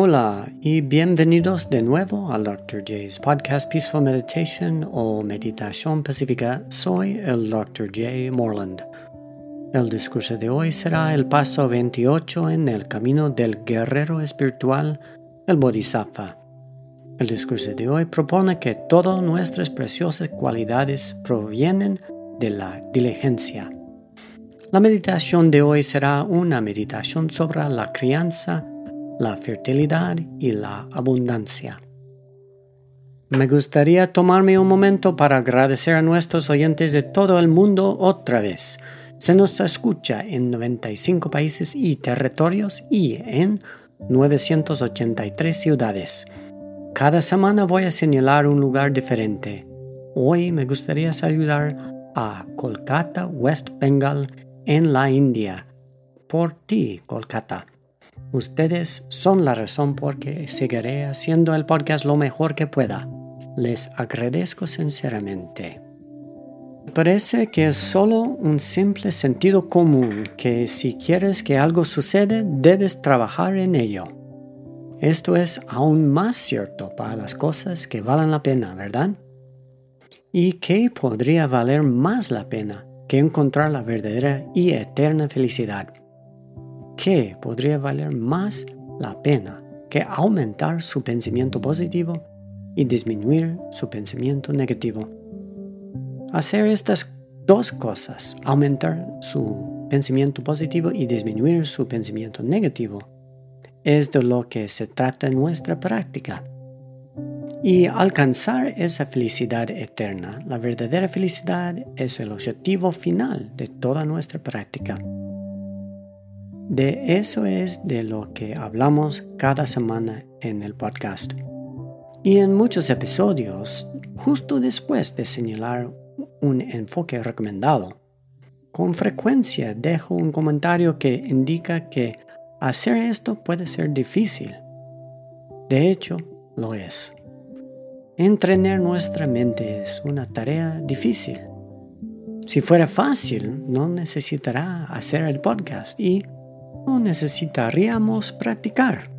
Hola y bienvenidos de nuevo al Dr. J's podcast Peaceful Meditation o Meditación Pacífica. Soy el Dr. J. Morland. El discurso de hoy será el paso 28 en el camino del guerrero espiritual, el Bodhisattva. El discurso de hoy propone que todas nuestras preciosas cualidades provienen de la diligencia. La meditación de hoy será una meditación sobre la crianza la fertilidad y la abundancia. Me gustaría tomarme un momento para agradecer a nuestros oyentes de todo el mundo otra vez. Se nos escucha en 95 países y territorios y en 983 ciudades. Cada semana voy a señalar un lugar diferente. Hoy me gustaría saludar a Kolkata, West Bengal, en la India. Por ti, Kolkata. Ustedes son la razón por que seguiré haciendo el podcast lo mejor que pueda. Les agradezco sinceramente. Parece que es solo un simple sentido común que si quieres que algo suceda debes trabajar en ello. Esto es aún más cierto para las cosas que valen la pena, ¿verdad? ¿Y qué podría valer más la pena que encontrar la verdadera y eterna felicidad? ¿Qué podría valer más la pena que aumentar su pensamiento positivo y disminuir su pensamiento negativo. Hacer estas dos cosas, aumentar su pensamiento positivo y disminuir su pensamiento negativo, es de lo que se trata en nuestra práctica. Y alcanzar esa felicidad eterna, la verdadera felicidad, es el objetivo final de toda nuestra práctica. De eso es de lo que hablamos cada semana en el podcast. Y en muchos episodios, justo después de señalar un enfoque recomendado, con frecuencia dejo un comentario que indica que hacer esto puede ser difícil. De hecho, lo es. Entrenar nuestra mente es una tarea difícil. Si fuera fácil, no necesitará hacer el podcast y necesitaríamos practicar.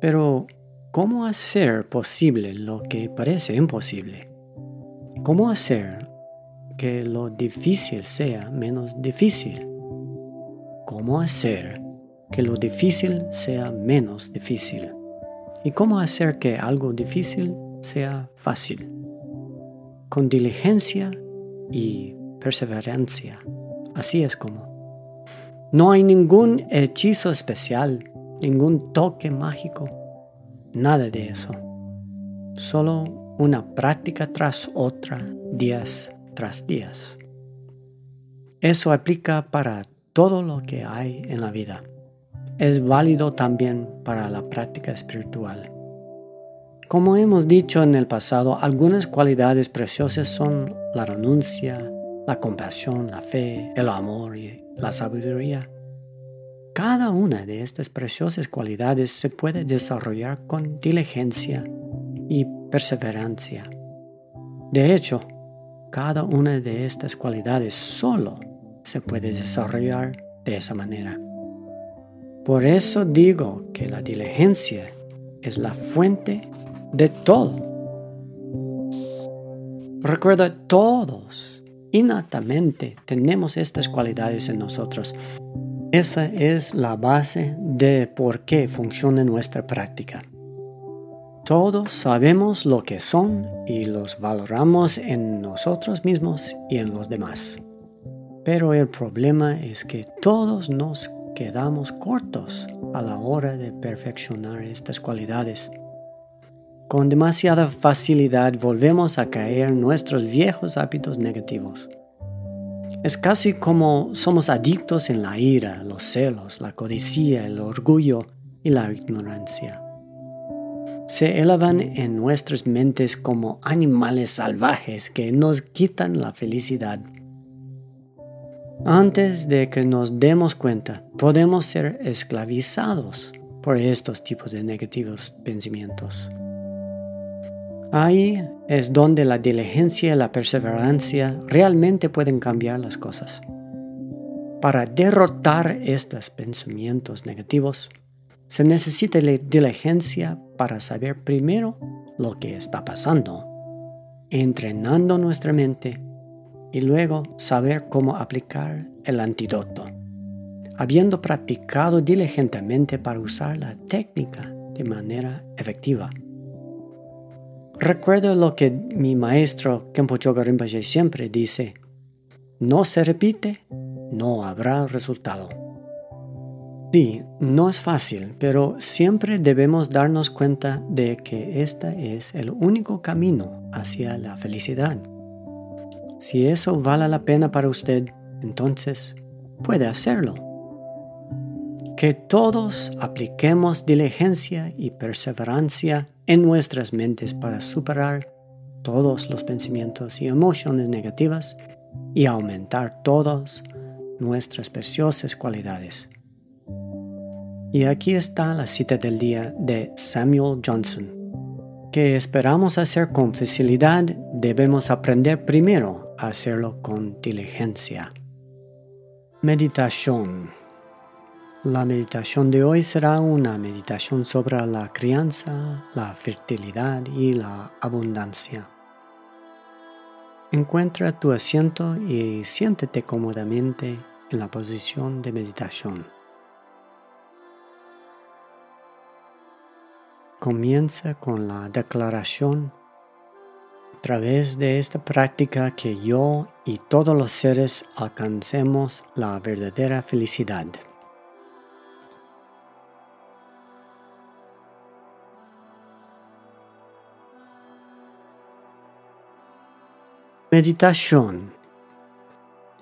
Pero, ¿cómo hacer posible lo que parece imposible? ¿Cómo hacer que lo difícil sea menos difícil? ¿Cómo hacer que lo difícil sea menos difícil? ¿Y cómo hacer que algo difícil sea fácil? Con diligencia y perseverancia. Así es como. No hay ningún hechizo especial, ningún toque mágico, nada de eso. Solo una práctica tras otra, días tras días. Eso aplica para todo lo que hay en la vida. Es válido también para la práctica espiritual. Como hemos dicho en el pasado, algunas cualidades preciosas son la renuncia, la compasión, la fe, el amor y la sabiduría. Cada una de estas preciosas cualidades se puede desarrollar con diligencia y perseverancia. De hecho, cada una de estas cualidades solo se puede desarrollar de esa manera. Por eso digo que la diligencia es la fuente de todo. Recuerda, todos innatamente tenemos estas cualidades en nosotros esa es la base de por qué funciona nuestra práctica. Todos sabemos lo que son y los valoramos en nosotros mismos y en los demás. Pero el problema es que todos nos quedamos cortos a la hora de perfeccionar estas cualidades. Con demasiada facilidad volvemos a caer en nuestros viejos hábitos negativos. Es casi como somos adictos en la ira, los celos, la codicia, el orgullo y la ignorancia. Se elevan en nuestras mentes como animales salvajes que nos quitan la felicidad. Antes de que nos demos cuenta, podemos ser esclavizados por estos tipos de negativos pensamientos. Ahí es donde la diligencia y la perseverancia realmente pueden cambiar las cosas. Para derrotar estos pensamientos negativos, se necesita diligencia para saber primero lo que está pasando, entrenando nuestra mente y luego saber cómo aplicar el antídoto, habiendo practicado diligentemente para usar la técnica de manera efectiva. Recuerdo lo que mi maestro Kempo Choga Rinpoche siempre dice, no se repite, no habrá resultado. Sí, no es fácil, pero siempre debemos darnos cuenta de que este es el único camino hacia la felicidad. Si eso vale la pena para usted, entonces puede hacerlo. Que todos apliquemos diligencia y perseverancia en nuestras mentes para superar todos los pensamientos y emociones negativas y aumentar todas nuestras preciosas cualidades. Y aquí está la cita del día de Samuel Johnson. Que esperamos hacer con facilidad, debemos aprender primero a hacerlo con diligencia. Meditación. La meditación de hoy será una meditación sobre la crianza, la fertilidad y la abundancia. Encuentra tu asiento y siéntete cómodamente en la posición de meditación. Comienza con la declaración a través de esta práctica que yo y todos los seres alcancemos la verdadera felicidad. Meditación.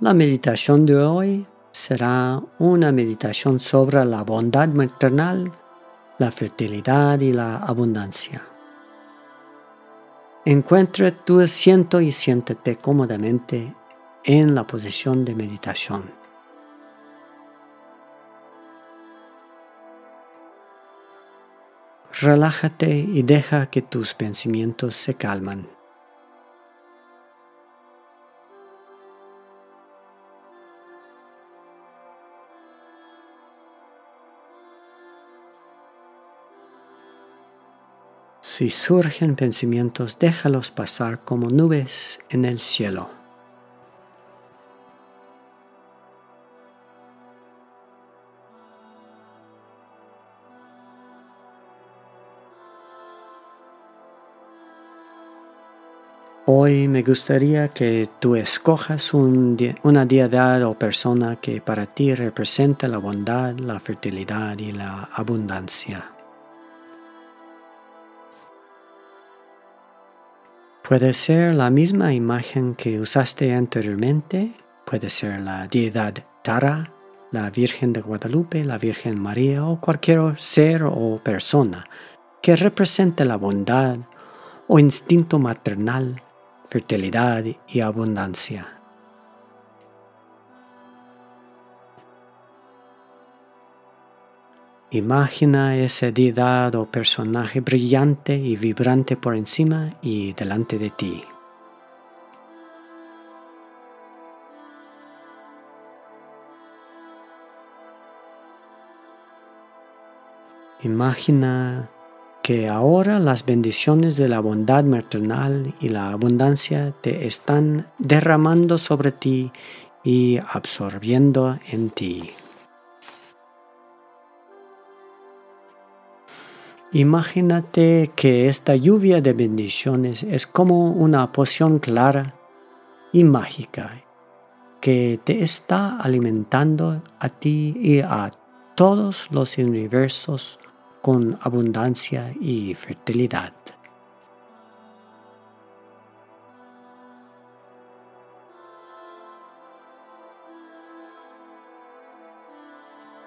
La meditación de hoy será una meditación sobre la bondad maternal, la fertilidad y la abundancia. Encuentra tu asiento y siéntate cómodamente en la posición de meditación. Relájate y deja que tus pensamientos se calman. Si surgen pensamientos, déjalos pasar como nubes en el cielo. Hoy me gustaría que tú escojas una deidad o persona que para ti represente la bondad, la fertilidad y la abundancia. Puede ser la misma imagen que usaste anteriormente, puede ser la deidad Tara, la Virgen de Guadalupe, la Virgen María o cualquier ser o persona que represente la bondad o instinto maternal, fertilidad y abundancia. Imagina esa deidad o personaje brillante y vibrante por encima y delante de ti. Imagina que ahora las bendiciones de la bondad maternal y la abundancia te están derramando sobre ti y absorbiendo en ti. Imagínate que esta lluvia de bendiciones es como una poción clara y mágica que te está alimentando a ti y a todos los universos con abundancia y fertilidad.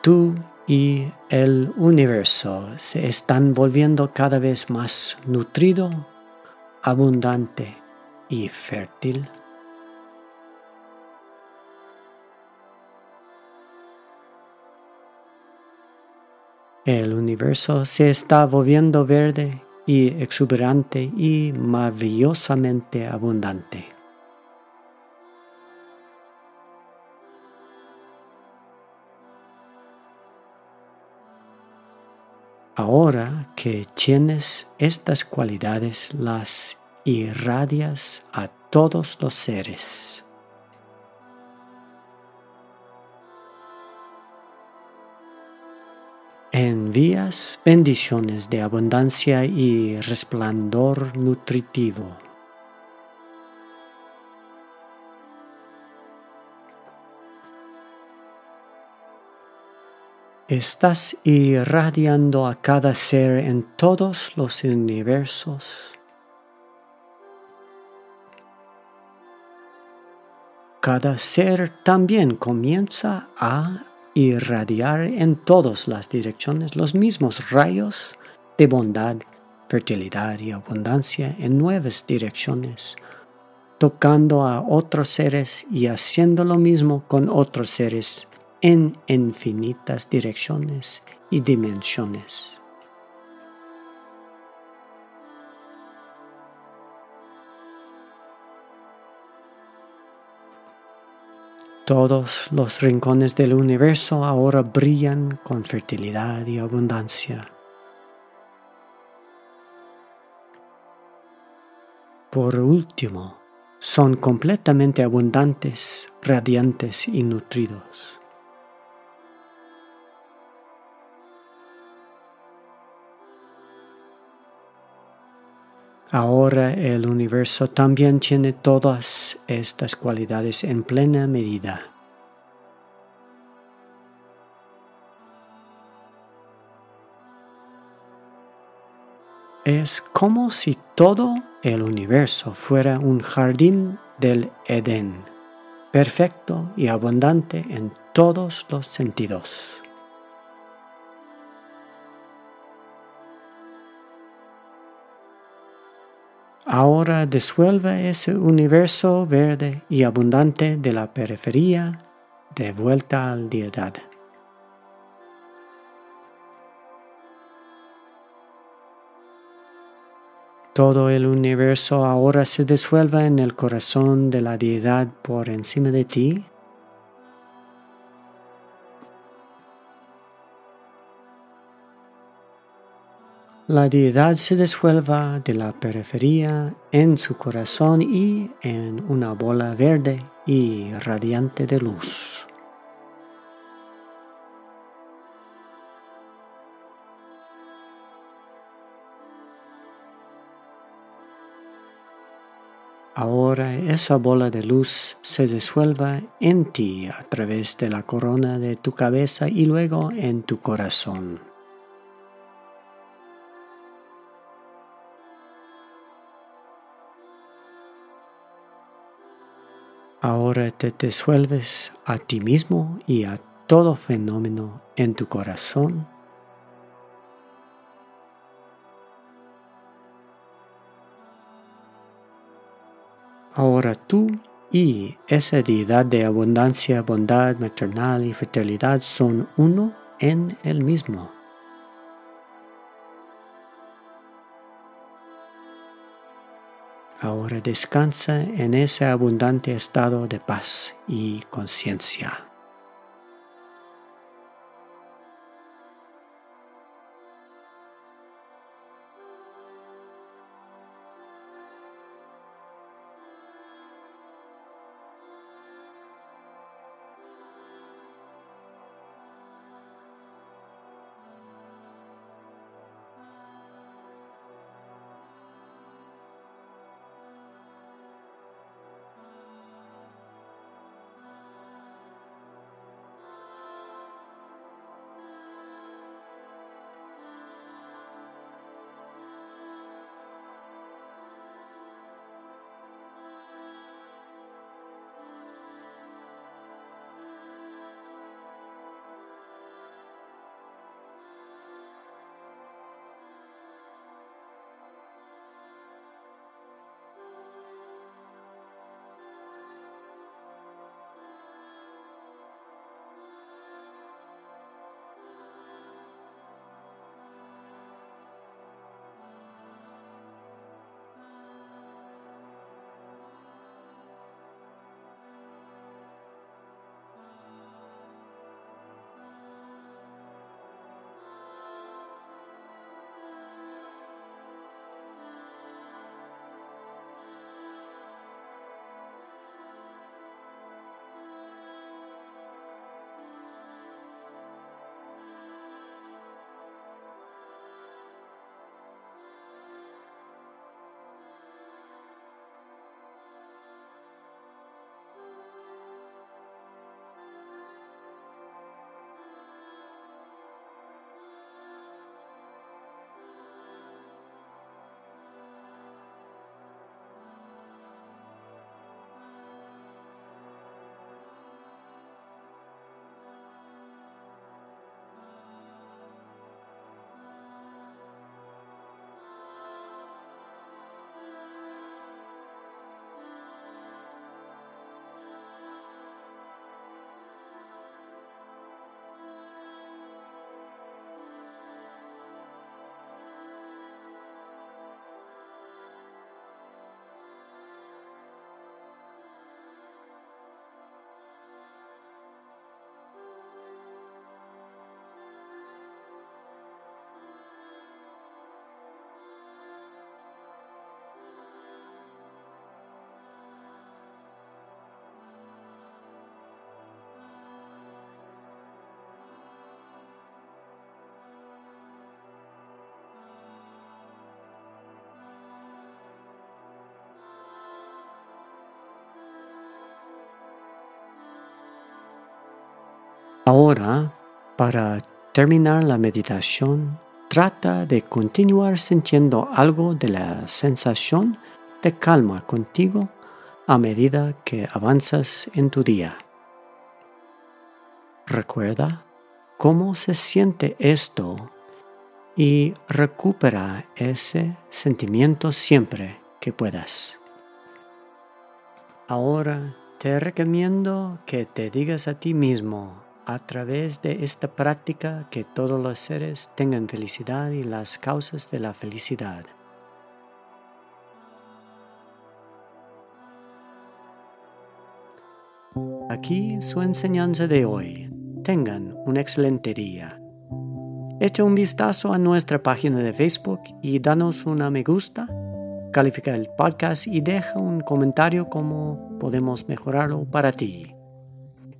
Tú y el universo se están volviendo cada vez más nutrido, abundante y fértil. El universo se está volviendo verde y exuberante y maravillosamente abundante. Ahora que tienes estas cualidades, las irradias a todos los seres. Envías bendiciones de abundancia y resplandor nutritivo. Estás irradiando a cada ser en todos los universos. Cada ser también comienza a irradiar en todas las direcciones los mismos rayos de bondad, fertilidad y abundancia en nuevas direcciones, tocando a otros seres y haciendo lo mismo con otros seres en infinitas direcciones y dimensiones. Todos los rincones del universo ahora brillan con fertilidad y abundancia. Por último, son completamente abundantes, radiantes y nutridos. Ahora el universo también tiene todas estas cualidades en plena medida. Es como si todo el universo fuera un jardín del Edén, perfecto y abundante en todos los sentidos. Ahora disuelve ese universo verde y abundante de la periferia de vuelta al diedad. Todo el universo ahora se disuelve en el corazón de la deidad por encima de ti La deidad se disuelva de la periferia en su corazón y en una bola verde y radiante de luz. Ahora esa bola de luz se disuelva en ti a través de la corona de tu cabeza y luego en tu corazón. Ahora te disuelves a ti mismo y a todo fenómeno en tu corazón. Ahora tú y esa deidad de abundancia, bondad maternal y fertilidad son uno en el mismo. Ahora descansa en ese abundante estado de paz y conciencia. Ahora, para terminar la meditación, trata de continuar sintiendo algo de la sensación de calma contigo a medida que avanzas en tu día. Recuerda cómo se siente esto y recupera ese sentimiento siempre que puedas. Ahora te recomiendo que te digas a ti mismo a través de esta práctica que todos los seres tengan felicidad y las causas de la felicidad. Aquí su enseñanza de hoy. Tengan un excelente día. Echa un vistazo a nuestra página de Facebook y danos una me gusta, califica el podcast y deja un comentario cómo podemos mejorarlo para ti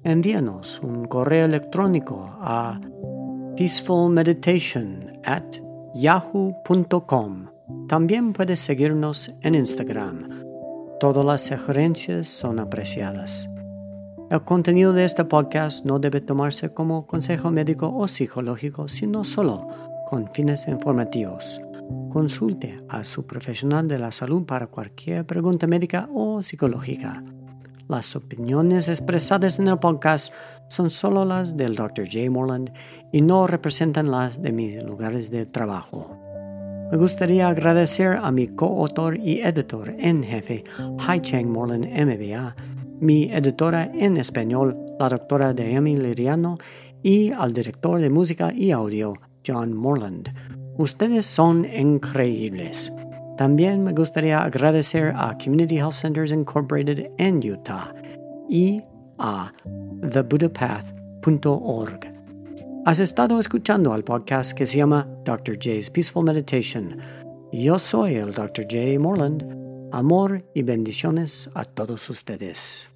envíanos un correo electrónico a peacefulmeditation at yahoo.com. También puedes seguirnos en Instagram. Todas las sugerencias son apreciadas. El contenido de este podcast no debe tomarse como consejo médico o psicológico, sino solo con fines informativos. Consulte a su profesional de la salud para cualquier pregunta médica o psicológica. Las opiniones expresadas en el podcast son solo las del Dr. J. Morland y no representan las de mis lugares de trabajo. Me gustaría agradecer a mi coautor y editor en jefe, Hai Cheng Morland MBA, mi editora en español, la doctora Amy Liriano, y al director de música y audio, John Morland. Ustedes son increíbles. También me gustaría agradecer a Community Health Centers Incorporated en Utah y a thebuddhapath.org. Has estado escuchando al podcast que se llama Dr. J's Peaceful Meditation. Yo soy el Dr. J. Morland. Amor y bendiciones a todos ustedes.